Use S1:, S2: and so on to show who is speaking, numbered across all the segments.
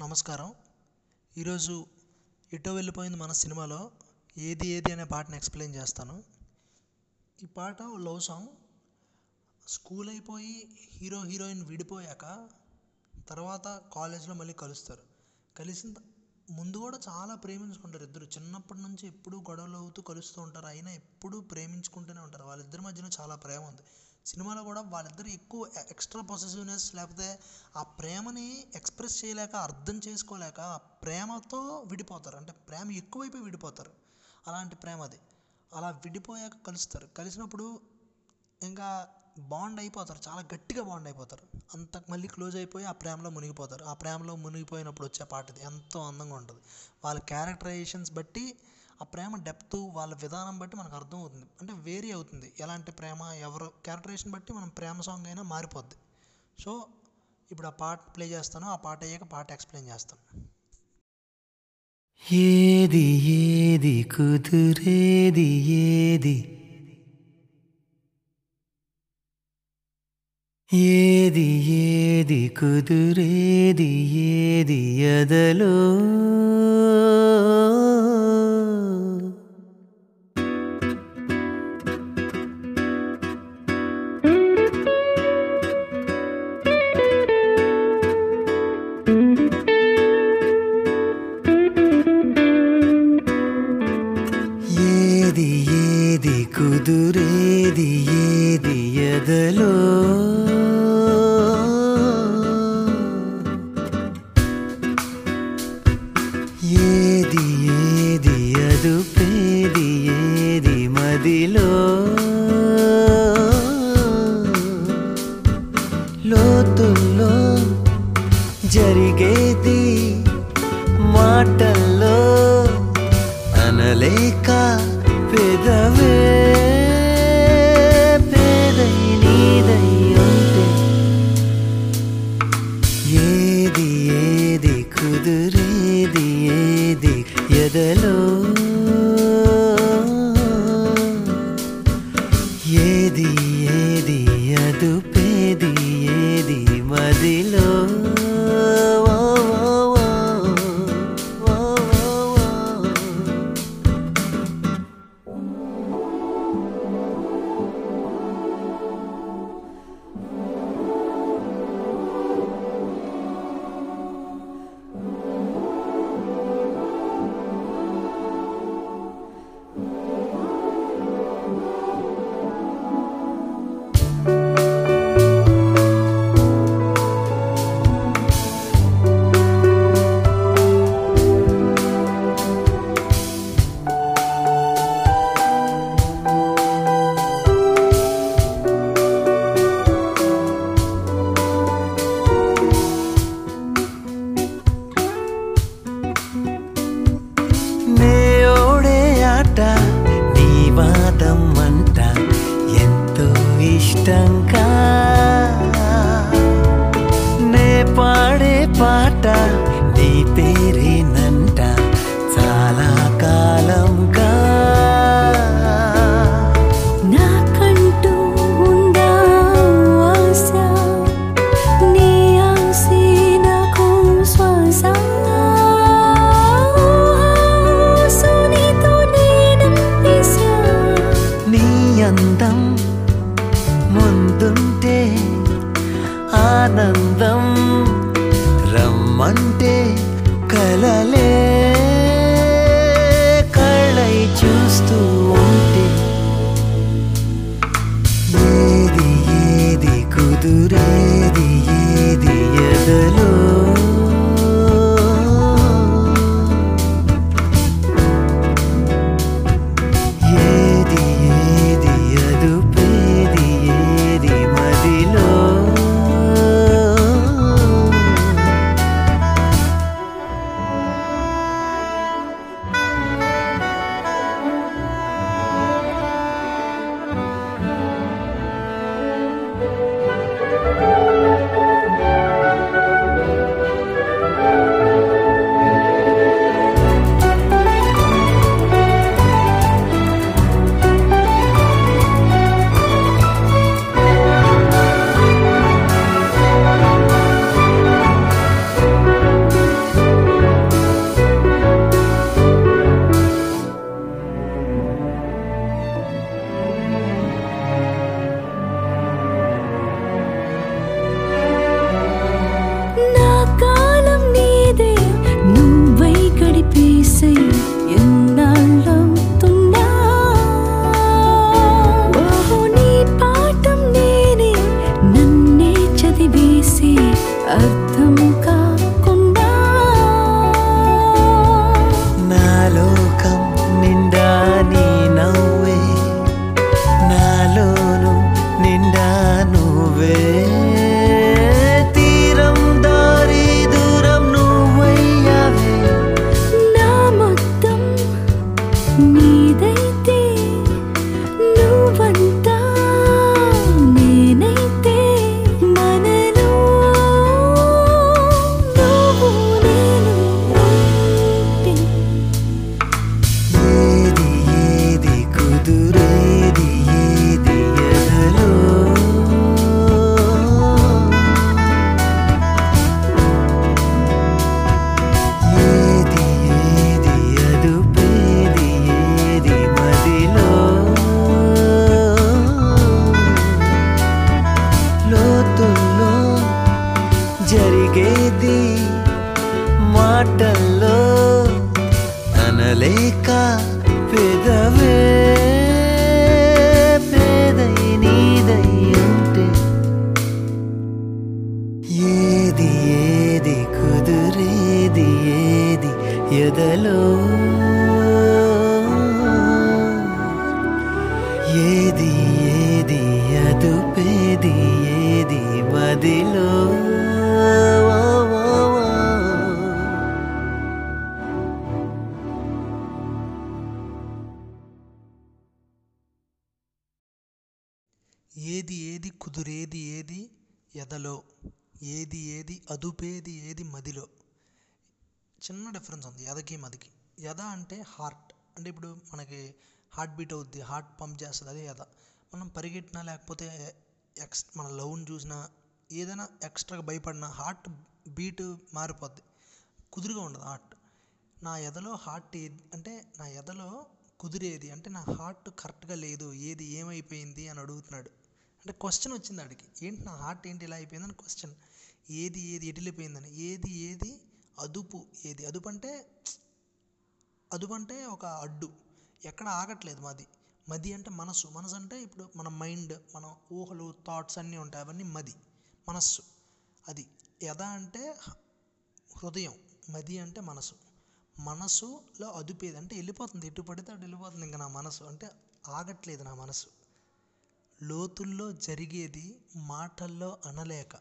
S1: నమస్కారం. ఈరోజు ఎటో వెళ్ళిపోయింది మన సినిమాలో ఏది ఏది అనే పాటను ఎక్స్ప్లెయిన్ చేస్తాను. ఈ పాట లవ్ సాంగ్. స్కూల్ అయిపోయి హీరో హీరోయిన్ విడిపోయాక తర్వాత కాలేజ్లో మళ్ళీ కలుస్తారు. కలిసిన ముందు కూడా చాలా ప్రేమించుకుంటారు ఇద్దరు. చిన్నప్పటి నుంచి ఎప్పుడూ గొడవలు అవుతూ కలుస్తూ ఉంటారు. అయినా ఎప్పుడూ ప్రేమించుకుంటూనే ఉంటారు. వాళ్ళిద్దరి మధ్యన చాలా ప్రేమ ఉంది. సినిమాలో కూడా వాళ్ళిద్దరు ఎక్కువ ఎక్స్ట్రా పొసెసివ్నెస్ లేకపోతే ఆ ప్రేమని ఎక్స్ప్రెస్ చేయలేక అర్థం చేసుకోలేక ఆ ప్రేమతో విడిపోతారు. అంటే ప్రేమ ఎక్కువైపోయి విడిపోతారు. అలాంటి ప్రేమ అది. అలా విడిపోయాక కలుస్తారు. కలిసినప్పుడు ఇంకా బాండ్ అయిపోతారు. చాలా గట్టిగా బాండ్ అయిపోతారు. అంత మళ్ళీ క్లోజ్ అయిపోయి ఆ ప్రేమలో మునిగిపోతారు. ఆ ప్రేమలో మునిగిపోయినప్పుడు వచ్చే పాట ఇది ఎంతో అందంగా ఉంటుంది. వాళ్ళ క్యారెక్టరైజేషన్స్ బట్టి ఆ ప్రేమ డెప్త్ వాళ్ళ విధానం బట్టి మనకు అర్థం అవుతుంది. అంటే వేరీ అవుతుంది. ఎలాంటి ప్రేమ ఎవరు క్యారెక్టరేషన్ బట్టి మనం ప్రేమ సాంగ్ అయినా మారిపోద్ది. సో ఇప్పుడు ఆ పాట ప్లే చేస్తాను. ఆ పాట అయ్యాక పాట ఎక్స్ప్లెయిన్ చేస్తాను.
S2: ఏది ఏది కుదురేది ఏది? ఏది ఏది కుదురేది ఏది ఎదలో? ఏది అదుపేది ఏది మదిలో? ఏది ఏది మదిలో
S1: డిఫరెన్స్ మదికి. ఎద అంటే హార్ట్. అంటే ఇప్పుడు మనకి హార్ట్ బీట్ అవుద్ది హార్ట్ పంప్ చేస్తుంది అదే ఎద మనం పరిగెట్టినా లేకపోతే ఎక్స్ మన లవ్ని చూసినా ఏదైనా ఎక్స్ట్రాగా భయపడినా హార్ట్ బీట్ మారిపోద్ది. కుదురుగా ఉండదు హార్ట్. నా ఎదలో హార్ట్ ఏది అంటే నా ఎదలో కుదిరేది అంటే నా హార్ట్ కరెక్ట్గా లేదు ఏది ఏమైపోయింది అని అడుగుతున్నాడు. అంటే క్వశ్చన్ వచ్చింది ఆడికి. ఏంటి నా హార్ట్ ఏంటి ఇలా అయిపోయిందని క్వశ్చన్. ఏది ఏది ఎటిలిపోయిందని ఏది ఏది అదుపు ఏది? అదుపు అంటే అదుపు అంటే ఒక అడ్డు. ఎక్కడ ఆగట్లేదు మది. మది అంటే మనసు మనసు అంటే ఇప్పుడు మన మైండ్ మన ఊహలు థాట్స్ అన్నీ ఉంటాయి. అవన్నీ మది. మనస్సు. అది యథ అంటే హృదయం. మది అంటే మనసు మనసులో అదుపేది అంటే వెళ్ళిపోతుంది. ఎటు పడితే అటు వెళ్ళిపోతుంది ఇంకా నా మనసు అంటే ఆగట్లేదు నా మనసు లోతుల్లో జరిగేది మాటల్లో అనలేక.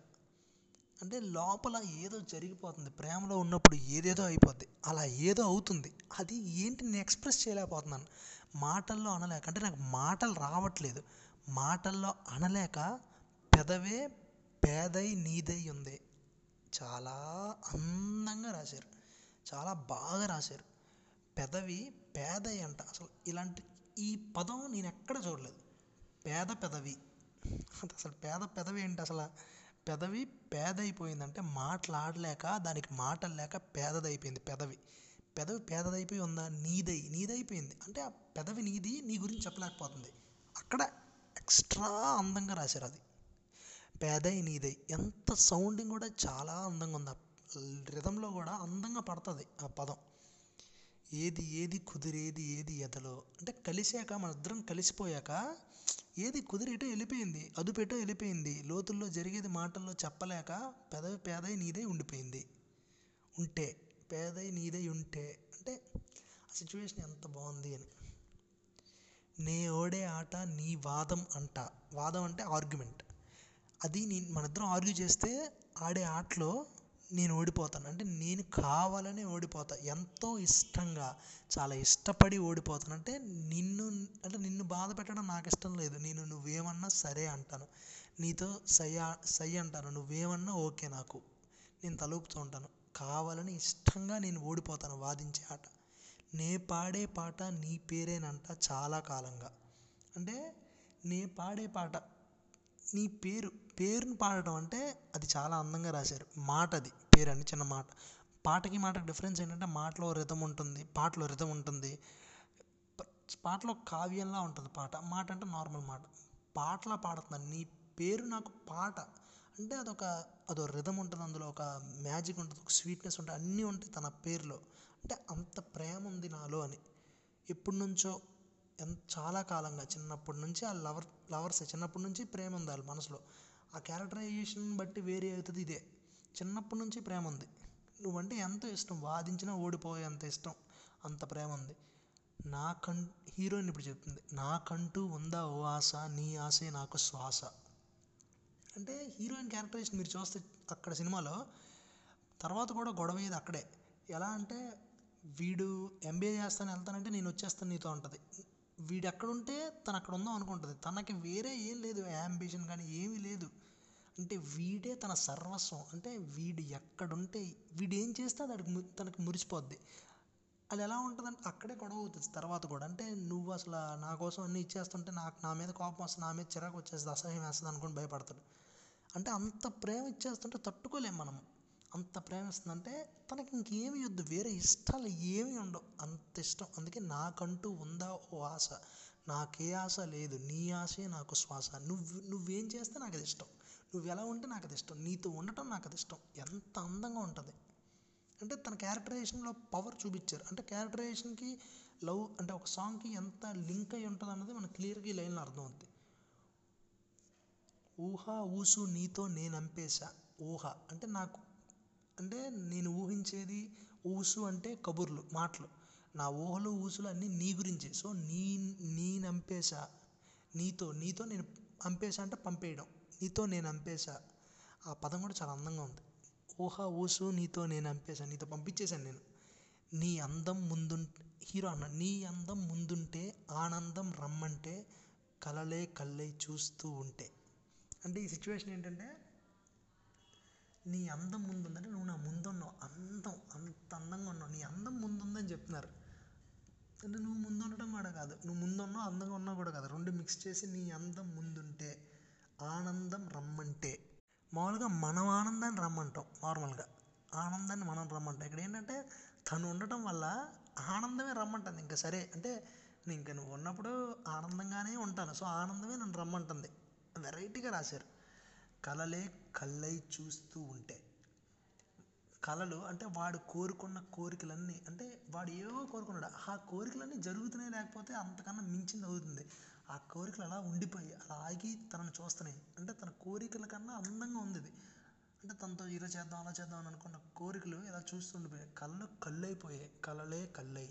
S1: అంటే లోపల ఏదో జరిగిపోతుంది. ప్రేమలో ఉన్నప్పుడు ఏదేదో అయిపోద్ది. అలా ఏదో అవుతుంది. అది ఏంటి నేను ఎక్స్ప్రెస్ చేయలేకపోతున్నాను. మాటల్లో అనలేక అంటే నాకు మాటలు రావట్లేదు. మాటల్లో అనలేక పెదవే పేదై నీదై ఉంది. చాలా అందంగా రాశారు. చాలా బాగా రాశారు. పెదవి పేదై అంట. అసలు ఇలాంటి ఈ పదం నేను ఎక్కడ చూడలేదు. పేద పెదవి. అంటే అసలు పేద పెదవి ఏంటి అసలు? పెదవి పేదైపోయిందంటే మాట్లాడలేక దానికి మాటలు లేక పేదదైపోయింది పెదవి. పెదవి పేదదైపోయి ఉందా? నీదై నీదైపోయింది. అంటే ఆ పెదవి నీది నీ గురించి చెప్పలేకపోతుంది. అక్కడ ఎక్స్ట్రా అందంగా రాశారు అది. పేదై నీదై. ఎంత సౌండింగ్ కూడా చాలా అందంగా ఉంది. ఆ రిధంలో కూడా అందంగా పడుతుంది ఆ పదం. ఏది ఏది కుదిరేది ఏది ఎదలో. అంటే కలిసాక మన ఇద్దరం కలిసిపోయాక ఏది కుదిరేటో వెళ్ళిపోయింది అదుపెటో వెళ్ళిపోయింది. లోతుల్లో జరిగేది మాటల్లో చెప్పలేక పెదవి పేదై నీదై ఉండిపోయింది. ఉంటే పేదై నీదై ఉంటే అంటే ఆ సిచ్యువేషన్ ఎంత బాగుంది అని. నే ఓడే ఆట నీ వాదం అంట. వాదం అంటే ఆర్గ్యుమెంట్. అది నేను మన ఇద్దరం ఆర్గ్యూ చేస్తే ఆడే ఆటలో నేను ఓడిపోతాను. అంటే నేను కావాలనే ఓడిపోతా. ఎంతో ఇష్టంగా చాలా ఇష్టపడి ఓడిపోతాను. అంటే నిన్ను అంటే నిన్ను బాధ పెట్టడం నాకు ఇష్టం లేదు. నేను నువ్వేమన్నా సరే అంటాను. నీతో సై సై అంటాను. నువ్వేమన్నా ఓకే నాకు. నేను తలుపుతూ ఉంటాను. కావాలని ఇష్టంగా నేను ఓడిపోతాను వాదించే ఆట. నే పాడే పాట నీ పేరేనంట చాలా కాలంగా. అంటే నే పాడే పాట నీ పేరు పేరుని పాడటం అంటే అది చాలా అందంగా రాశారు. మాట అది పేరు అని చిన్న మాట. పాటకి మాటకి డిఫరెన్స్ ఏంటంటే మాటలో రిధం ఉంటుంది పాటలో రిధం ఉంటుంది. పాటలో కావ్యంలా ఉంటుంది పాట. మాట అంటే నార్మల్ మాట. పాటలా పాడుతున్నాను నీ పేరు నాకు పాట. అంటే అదొక అదో రిధం ఉంటుంది అందులో ఒక మ్యాజిక్ ఉంటుంది ఒక స్వీట్నెస్ ఉంటుంది అన్నీ ఉంటాయి తన పేరులో. అంటే అంత ప్రేమ ఉంది నాలో అని. ఎప్పటి నుంచో ఎంత చాలా కాలంగా చిన్నప్పటి నుంచి ఆ లవర్ లవర్సే చిన్నప్పటి నుంచి ప్రేమ ఉంది వాళ్ళ మనసులో. ఆ క్యారెక్టరైజేషన్ బట్టి వేరే అవుతుంది ఇదే. చిన్నప్పటి నుంచి ప్రేమ ఉంది. నువ్వంటే ఎంతో ఇష్టం? వాదించినా ఓడిపోయే అంత ఇష్టం. అంత ప్రేమ ఉంది. నాకం హీరోయిన్ ఇప్పుడు చెప్తుంది. నాకంటూ ఉందా ఓ ఆశ? నీ ఆశే నాకు శ్వాస. అంటే హీరోయిన్ క్యారెక్టరైజేషన్ మీరు చూస్తే అక్కడ సినిమాలో తర్వాత కూడా గొడవ ఇది అక్కడే. ఎలా అంటే వీడు ఎంబీఏ చేస్తాను వెళ్తానంటే నేను వచ్చేస్తాను నీతో ఉంటుంది. వీడు ఎక్కడుంటే తను అక్కడ ఉందాం అనుకుంటుంది. తనకి వేరే ఏం లేదు. యాంబిషన్ కానీ ఏమీ లేదు. అంటే వీడే తన సర్వస్వం. అంటే వీడు ఎక్కడుంటే వీడు ఏం చేస్తే అది ము- తనకి మురిసిపోద్ది. అది ఎలా ఉంటుందంటే అక్కడే గొడవ అవుతుంది తర్వాత కూడా. అంటే నువ్వు అసలు నా కోసం అన్నీ ఇచ్చేస్తుంటే నాకు నా మీద కోపం వస్తుంది నా మీద చిరాకు వచ్చేస్తుంది అసహ్యం వేస్తుంది అనుకుని భయపడతాడు. అంటే అంత ప్రేమ ఇచ్చేస్తుంటే తట్టుకోలేం మనం అంత ప్రేమ ఇస్తుందంటే తనకి ఇంకేమి వద్దు వేరే ఇష్టాలు ఏమీ ఉండవు. అంత ఇష్టం. అందుకే నాకంటూ ఉందా ఓ ఆశ? నాకే ఆశ లేదు నీ ఆశే నాకు శ్వాస. నువ్వు నువ్వేం చేస్తే నాకు అది ఇష్టం. నువ్వు ఎలా ఉంటే నాకు అది ఇష్టం నీతో ఉండటం నాకు అది ఇష్టం ఎంత అందంగా ఉంటుంది. అంటే తన క్యారెక్టరైజేషన్లో పవర్ చూపించారు. అంటే క్యారెక్టరైజేషన్కి లవ్ అంటే ఒక సాంగ్కి ఎంత లింక్ అయి ఉంటుంది అన్నది మనకు క్లియర్గా ఈ లైన్లో అర్థం అవుద్ది ఊహ ఊసు నీతో నేను అంపేశా ఊహ. అంటే నాకు అంటే నేను ఊహించేది ఊసు అంటే కబుర్లు మాటలు. నా ఊహలు ఊసులు అన్నీ నీ గురించి. సో నీ నీ నంపేశా నీతో నీతో నేను అంపేశా అంటే పంపేయడం. నీతో నేను అంపేశా. ఆ పదం కూడా చాలా అందంగా ఉంది. ఊహా ఊసు నీతో నేను అంపేశా. నీతో పంపించేశాను నేను. నీ అందం ముందు హీరో అన్న నీ అందం ముందుంటే ఆనందం రమ్మంటే కలలే కళ్ళై చూస్తూ ఉంటే. అంటే ఈ సిచ్యువేషన్ ఏంటంటే నీ అందం ముందుందంటే నువ్వు నా ముందున్నావు. అందం అంత అందంగా ఉన్నావు. నీ అందం ముందుందని చెప్తున్నారు. అంటే నువ్వు ముందు ఉండటం కూడా కాదు. నువ్వు ముందున్నావు అందంగా ఉన్నావు కూడా కాదు. రెండు మిక్స్ చేసి నీ అందం ముందుంటే ఆనందం రమ్మంటే. మామూలుగా మనం ఆనందాన్ని రమ్మంటాం నార్మల్గా. ఆనందాన్ని మనం రమ్మంటాం. ఇక్కడ ఏంటంటే తను ఉండటం వల్ల ఆనందమే రమ్మంటుంది. ఇంకా సరే అంటే నేను ఇంకా నువ్వు ఉన్నప్పుడు ఆనందంగానే ఉంటాను. సో ఆనందమే నన్ను రమ్మంటుంది. వెరైటీగా రాశారు. కలలే కళ్ళై చూస్తూ ఉంటే. కళలు అంటే వాడు కోరుకున్న కోరికలన్నీ అంటే వాడు ఏవో కోరుకున్నాడు ఆ కోరికలన్నీ జరుగుతున్నాయి లేకపోతే అంతకన్నా మించింది అవుతుంది. ఆ కోరికలు అలా ఉండిపోయి అలా ఆగి తనను చూస్తున్నాయి. అంటే తన కోరికల కన్నా అందంగా ఉంది ఇది. అంటే తనతో ఇలా చేద్దాం అలా చేద్దాం అని అనుకున్న కోరికలు ఇలా చూస్తూ ఉండిపోయాయి. కళ్ళు కళ్ళైపోయాయి. కళలే కళ్ళై.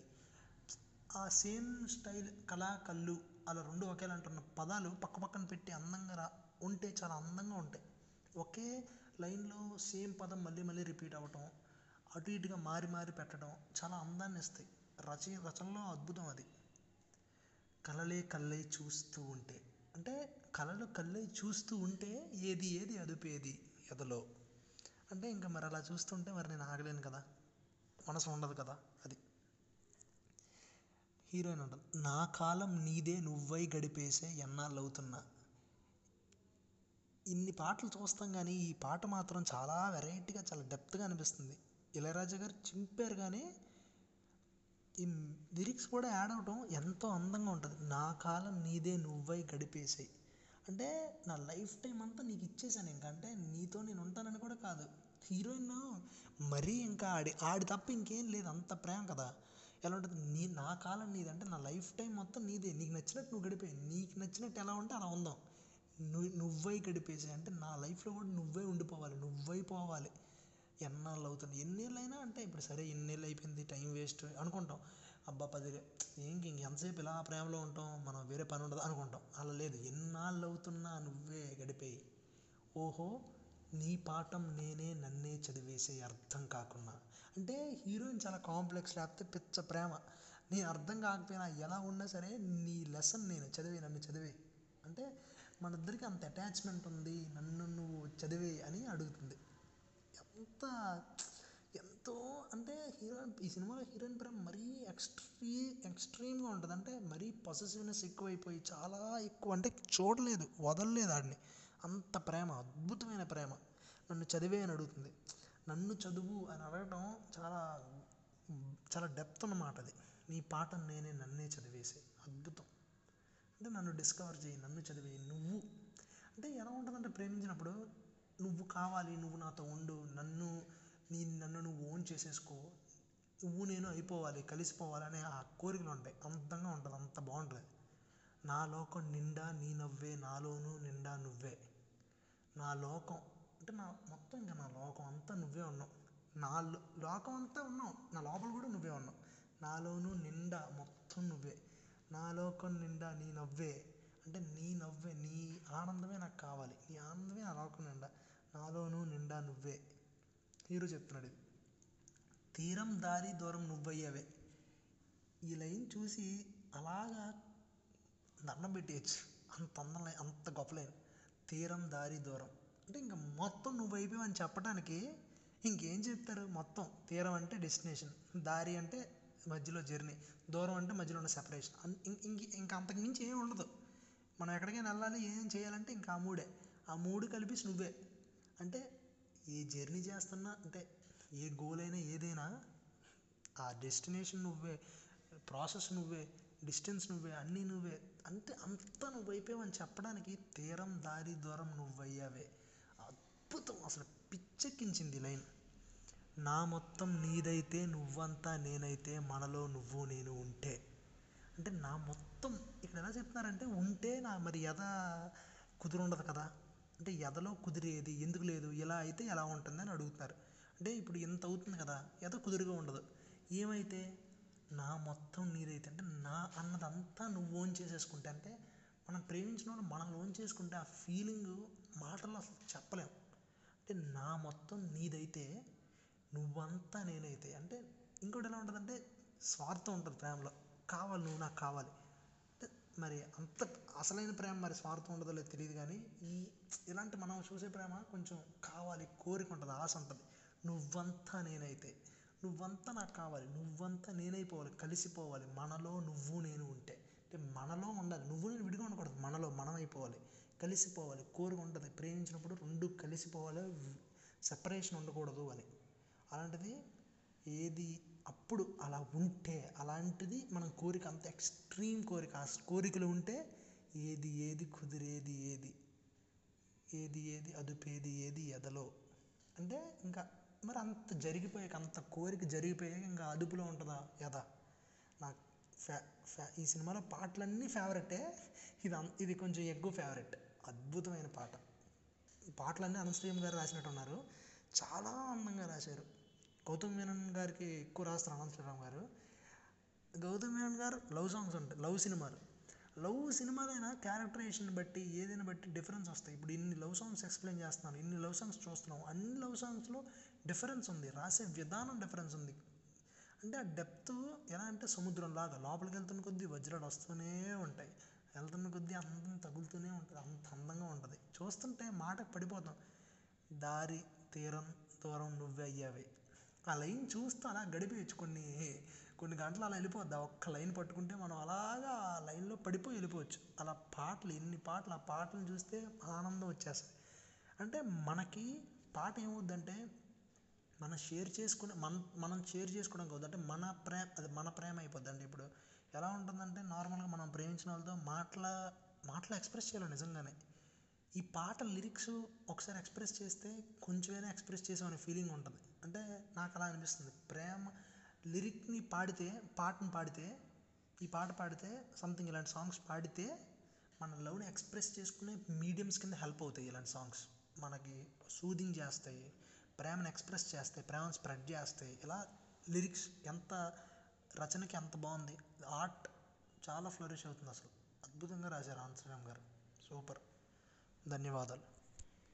S1: ఆ సేమ్ స్టైల్ కళ కళ్ళు అలా రెండు ఒకేలా అంటున్న పదాలు పక్క పక్కన పెట్టి అందంగా రా ఉంటే చాలా అందంగా ఉంటాయి. ఒకే లైన్లో సేమ్ పదం మళ్ళీ మళ్ళీ రిపీట్ అవ్వటం అటు ఇటుగా మారి మారి పెట్టడం చాలా అందాన్ని ఇస్తాయి. రచ రచనలో అద్భుతం అది. కలలే కళ్ళై చూస్తూ ఉంటే అంటే కళలు కళ్ళై చూస్తూ ఉంటే ఏది ఏది అదుపేది ఎదలో. అంటే ఇంకా మరి అలా చూస్తుంటే మరి నేను ఆగలేను కదా. మనసు ఉండదు కదా అది. హీరోయిన్ అంటారు నా కాలం నీదే నువ్వై గడిపేసే ఎన్నాళ్ళు అవుతున్నా ఇన్ని పాటలు చూస్తాం కానీ ఈ పాట మాత్రం చాలా వెరైటీగా చాలా డెప్త్గా అనిపిస్తుంది. ఇళయరాజా గారు చింపారు కానీ ఈ లిరిక్స్ కూడా యాడ్ అవడం ఎంతో అందంగా ఉంటుంది. నా కాలం నీదే నువ్వై గడిపేసాయి. అంటే నా లైఫ్ టైం అంతా నీకు ఇచ్చేసాను ఇంకా. అంటే నీతో నేను ఉంటానని కూడా కాదు. హీరోయిన్ మరీ ఇంకా ఆడి ఆడి తప్ప ఇంకేం లేదు. అంత ప్రేమ కదా. ఎలా ఉంటుంది? నీ నా కాలం నీది అంటే నా లైఫ్ టైం మొత్తం నీదే. నీకు నచ్చినట్టు నువ్వు గడిపే నీకు నచ్చినట్టు ఎలా ఉంటే అలా ఉందాం. నువ్వు నువ్వై గడిపేసే అంటే నా లైఫ్లో కూడా నువ్వే ఉండిపోవాలి. నువ్వై పోవాలి. ఎన్నాళ్ళు అవుతుంది? ఎన్నేళ్ళైనా అంటే ఇప్పుడు సరే ఎన్నేళ్ళు అయిపోయింది టైం వేస్ట్ అనుకుంటాం. అబ్బా పది ఏంకి ఇంక ఎంతసేపు ఇలా ప్రేమలో ఉంటాం? మనం వేరే పని ఉండదు అనుకుంటాం. అలా లేదు. ఎన్నాళ్ళు అవుతున్నా నువ్వే గడిపేయి. ఓహో నీ పాఠం నేనే నన్నే చదివేసే అర్థం కాకుండా అంటే హీరోయిన్ చాలా కాంప్లెక్స్ లేకపోతే పిచ్చ ప్రేమ. నేను అర్థం కాకపోయినా ఎలా ఉన్నా సరే నీ లెసన్ నేను చదివే నన్ను చదివే. అంటే మన ఇద్దరికి అంత అటాచ్మెంట్ ఉంది నన్ను నువ్వు చదివే అని అడుగుతుంది. ఎంత ఎంతో అంటే హీరోయిన్ ఈ సినిమాలో హీరోయిన్ ప్రేమ మరీ ఎక్స్ట్రీ ఎక్స్ట్రీమ్గా ఉంటుంది. అంటే మరీ పాజిటివ్నెస్ ఎక్కువైపోయి చాలా ఎక్కువ అంటే చూడలేదు వదలలేదు ఆడిని. అంత ప్రేమ అద్భుతమైన ప్రేమ. నన్ను చదివే అని అడుగుతుంది. నన్ను చదువు అని అడగడం చాలా చాలా డెప్త్ అన్నమాట అది. నీ పాట నేనే నన్నే చదివేసే. అద్భుతం. అంటే నన్ను డిస్కవర్ చేయి నన్ను చదివేయి నువ్వు. అంటే ఎలా ఉంటుందంటే ప్రేమించినప్పుడు నువ్వు కావాలి నువ్వు నాతో ఉండు నన్ను నీ నన్ను నువ్వు ఓన్ చేసేసుకో నువ్వు నేను అయిపోవాలి కలిసిపోవాలనే ఆ కోరికలు ఉంటాయి. అంతంగా ఉంటుంది అంత బాగుంటుంది. నా లోకం నిండా నీ నవ్వే నాలోనూ నిండా నువ్వే. నా లోకం అంటే నా మొత్తం ఇంకా నా లోకం అంతా నువ్వే ఉన్నావు. నా లోకం అంతా ఉన్నావు. నా లోపల కూడా నువ్వే ఉన్నావు. నాలోనూ నిండా మొత్తం నువ్వే. నా లోకం నిండా నీ నవ్వే. అంటే నీ నవ్వే నీ ఆనందమే నాకు కావాలి. నీ ఆనందమే నా లోకం నిండా నాలోనూ నిండా నువ్వే. హీరో చెప్తున్నాడు ఇది. తీరం దారి దూరం నువ్వయ్యవే. ఈ లైన్ చూసి అలాగా దండం పెట్టేయచ్చు. అంత అందం లైన్ అంత గొప్ప లైన్. తీరం దారి దూరం. అంటే ఇంకా మొత్తం నువ్వు అయిపోయావు అని చెప్పడానికి ఇంకేం చెప్తారు? మొత్తం. తీరం అంటే డెస్టినేషన్. దారి అంటే మధ్యలో జర్నీ. దూరం అంటే మధ్యలో ఉన్న సెపరేషన్ ఇంక ఇంకా అంతకుమించి ఏం ఉండదు. మనం ఎక్కడికైనా వెళ్ళాలి ఏం చేయాలంటే ఇంకా ఆ మూడే. ఆ మూడు కలిపి నువ్వే. అంటే ఏ జర్నీ చేస్తున్నా అంటే ఏ గోల్ అయినా ఏదైనా ఆ డెస్టినేషన్ నువ్వే ప్రాసెస్ నువ్వే డిస్టెన్స్ నువ్వే అన్నీ నువ్వే. అంటే అంతా నువ్వు అయిపోయావని చెప్పడానికి తీరం దారి దూరం నువ్వయ్యావే. అద్భుతం. అసలు పిచ్చెక్కించింది లైన్. నా మొత్తం నీదైతే నువ్వంతా నేనైతే మనలో నువ్వు నేను ఉంటే. అంటే నా మొత్తం ఇక్కడ ఎలా చెప్తున్నారంటే ఉంటే నా మరి ఎద కుదురుండదు కదా. అంటే ఎదలో కుదిరేది ఎందుకు లేదు ఇలా అయితే ఎలా ఉంటుంది అని అడుగుతున్నారు. అంటే ఇప్పుడు ఇంత అవుతుంది కదా ఏదో కుదురుగా ఉండదు. ఏమైతే నా మొత్తం నీదైతే అంటే నా అన్నదంతా నువ్వు ఓన్ చేసేసుకుంటే అంటే మనం ప్రేమించిన వాళ్ళు మనం ఓన్ చేసుకుంటే ఆ ఫీలింగ్ మాటల్లో అసలు చెప్పలేం. అంటే నా మొత్తం నీదైతే నువ్వంతా నేనైతే అంటే ఇంకోటి ఎలా ఉంటుందంటే స్వార్థం ఉంటుంది ప్రేమలో. కావాలి నువ్వు నాకు కావాలి. అంటే మరి అంత అసలైన ప్రేమ మరి స్వార్థం ఉండదో లేదో తెలియదు కానీ ఈ ఇలాంటి మనం చూసే ప్రేమ కొంచెం కావాలి కోరిక ఉంటుంది ఆశ ఉంటుంది. నువ్వంతా నేనైతే నువ్వంతా నాకు కావాలి నువ్వంతా నేనైపోవాలి కలిసిపోవాలి. మనలో నువ్వు నేను ఉంటే. అంటే మనలో ఉండాలి. నువ్వు నేను విడిగా ఉండకూడదు. మనలో మనం అయిపోవాలి కలిసిపోవాలి. కోరిక ఉంటుంది. ప్రేమించినప్పుడు రెండు కలిసిపోవాలి. సెపరేషన్ ఉండకూడదు అని. అలాంటిది ఏది అప్పుడు అలా ఉంటే అలాంటిది మనం కోరిక అంత ఎక్స్ట్రీమ్ కోరిక ఆ కోరికలు ఉంటే ఏది ఏది కుదిరేది ఏది ఏది ఏది అదుపేది ఏది ఎదలో. అంటే ఇంకా మరి అంత జరిగిపోయాక అంత కోరిక జరిగిపోయాక ఇంకా అదుపులో ఉంటుందా? ఎద. నాకు ఫ్యా ఫ్యా ఈ సినిమాలో పాటలన్నీ ఫేవరెటే ఇది అం ఇది కొంచెం ఎక్కువ ఫేవరెట్ అద్భుతమైన పాట. పాటలన్నీ అనశ్రీయం గారు రాసినట్టు ఉన్నారు చాలా అందంగా రాశారు. గౌతమ్ మీనన్ గారికి ఎక్కువ రాస్తారు అనంత శ్రీరామ్ గారు. గౌతమ్ మీనన్ గారు లవ్ సాంగ్స్ ఉంటాయి లవ్ సినిమాలు. లవ్ సినిమాలైనా క్యారెక్టరేషన్ బట్టి ఏదైనా బట్టి డిఫరెన్స్ వస్తాయి. ఇప్పుడు ఇన్ని లవ్ సాంగ్స్ ఎక్స్ప్లెయిన్ చేస్తున్నాను ఇన్ని లవ్ సాంగ్స్ చూస్తున్నాం అన్ని లవ్ సాంగ్స్లో డిఫరెన్స్ ఉంది రాసే విధానం డిఫరెన్స్ ఉంది. అంటే ఆ డెప్త్ ఎలా అంటే సముద్రం లాగా లోపలికి వెళ్తున్న కొద్దీ వజ్రాలు వస్తూనే ఉంటాయి. వెళ్తున్న కొద్దీ అందం తగులుతూనే ఉంటుంది అంత అందంగా ఉంటుంది. చూస్తుంటే మాటకు పడిపోతాం. దారి తీరం దూరం నువ్వే అయ్యావే. ఆ లైన్ చూస్తూ అలా గడిపేయచ్చు. కొన్ని కొన్ని గంటలు అలా వెళ్ళిపోద్ది. ఒక్క లైన్ పట్టుకుంటే మనం అలాగా ఆ లైన్లో పడిపోయి వెళ్ళిపోవచ్చు. అలా పాటలు ఎన్ని పాటలు ఆ పాటలు చూస్తే ఆనందం వచ్చేస్తుంది. అంటే మనకి పాట ఏమవుద్దంటే మనం షేర్ చేసుకునే మన మనం షేర్ చేసుకోవడం కాదు అంటే మన ప్రేమ అది మన ప్రేమ అయిపోద్ది. అంటే ఇప్పుడు ఎలా ఉంటుందంటే నార్మల్గా మనం ప్రేమించిన వాళ్ళతో మాటల మాటలు ఎక్స్ప్రెస్ చేయాలి నిజంగానే. ఈ పాట లిరిక్స్ ఒకసారి ఎక్స్ప్రెస్ చేస్తే కొంచెమైనా ఎక్స్ప్రెస్ చేసామనే ఫీలింగ్ ఉంటుంది. అంటే నాకు అలా అనిపిస్తుంది. ప్రేమ లిరిక్ని పాడితే పాటను పాడితే ఈ పాట పాడితే సంథింగ్ ఇలాంటి సాంగ్స్ పాడితే మన లవ్ని ఎక్స్ప్రెస్ చేసుకునే మీడియంస్ కింద హెల్ప్ అవుతాయి ఇలాంటి సాంగ్స్ మనకి సూదింగ్ చేస్తాయి ప్రేమను ఎక్స్ప్రెస్ చేస్తాయి ప్రేమను స్ప్రెడ్ చేస్తాయి. ఇలా లిరిక్స్ ఎంత రచనకి ఎంత బాగుంది ఆర్ట్ చాలా ఫ్లరిష్ అవుతుంది అసలు. అద్భుతంగా రాశారు ఆన్సరామ్ గారు. సూపర్. ధన్యవాదాలు.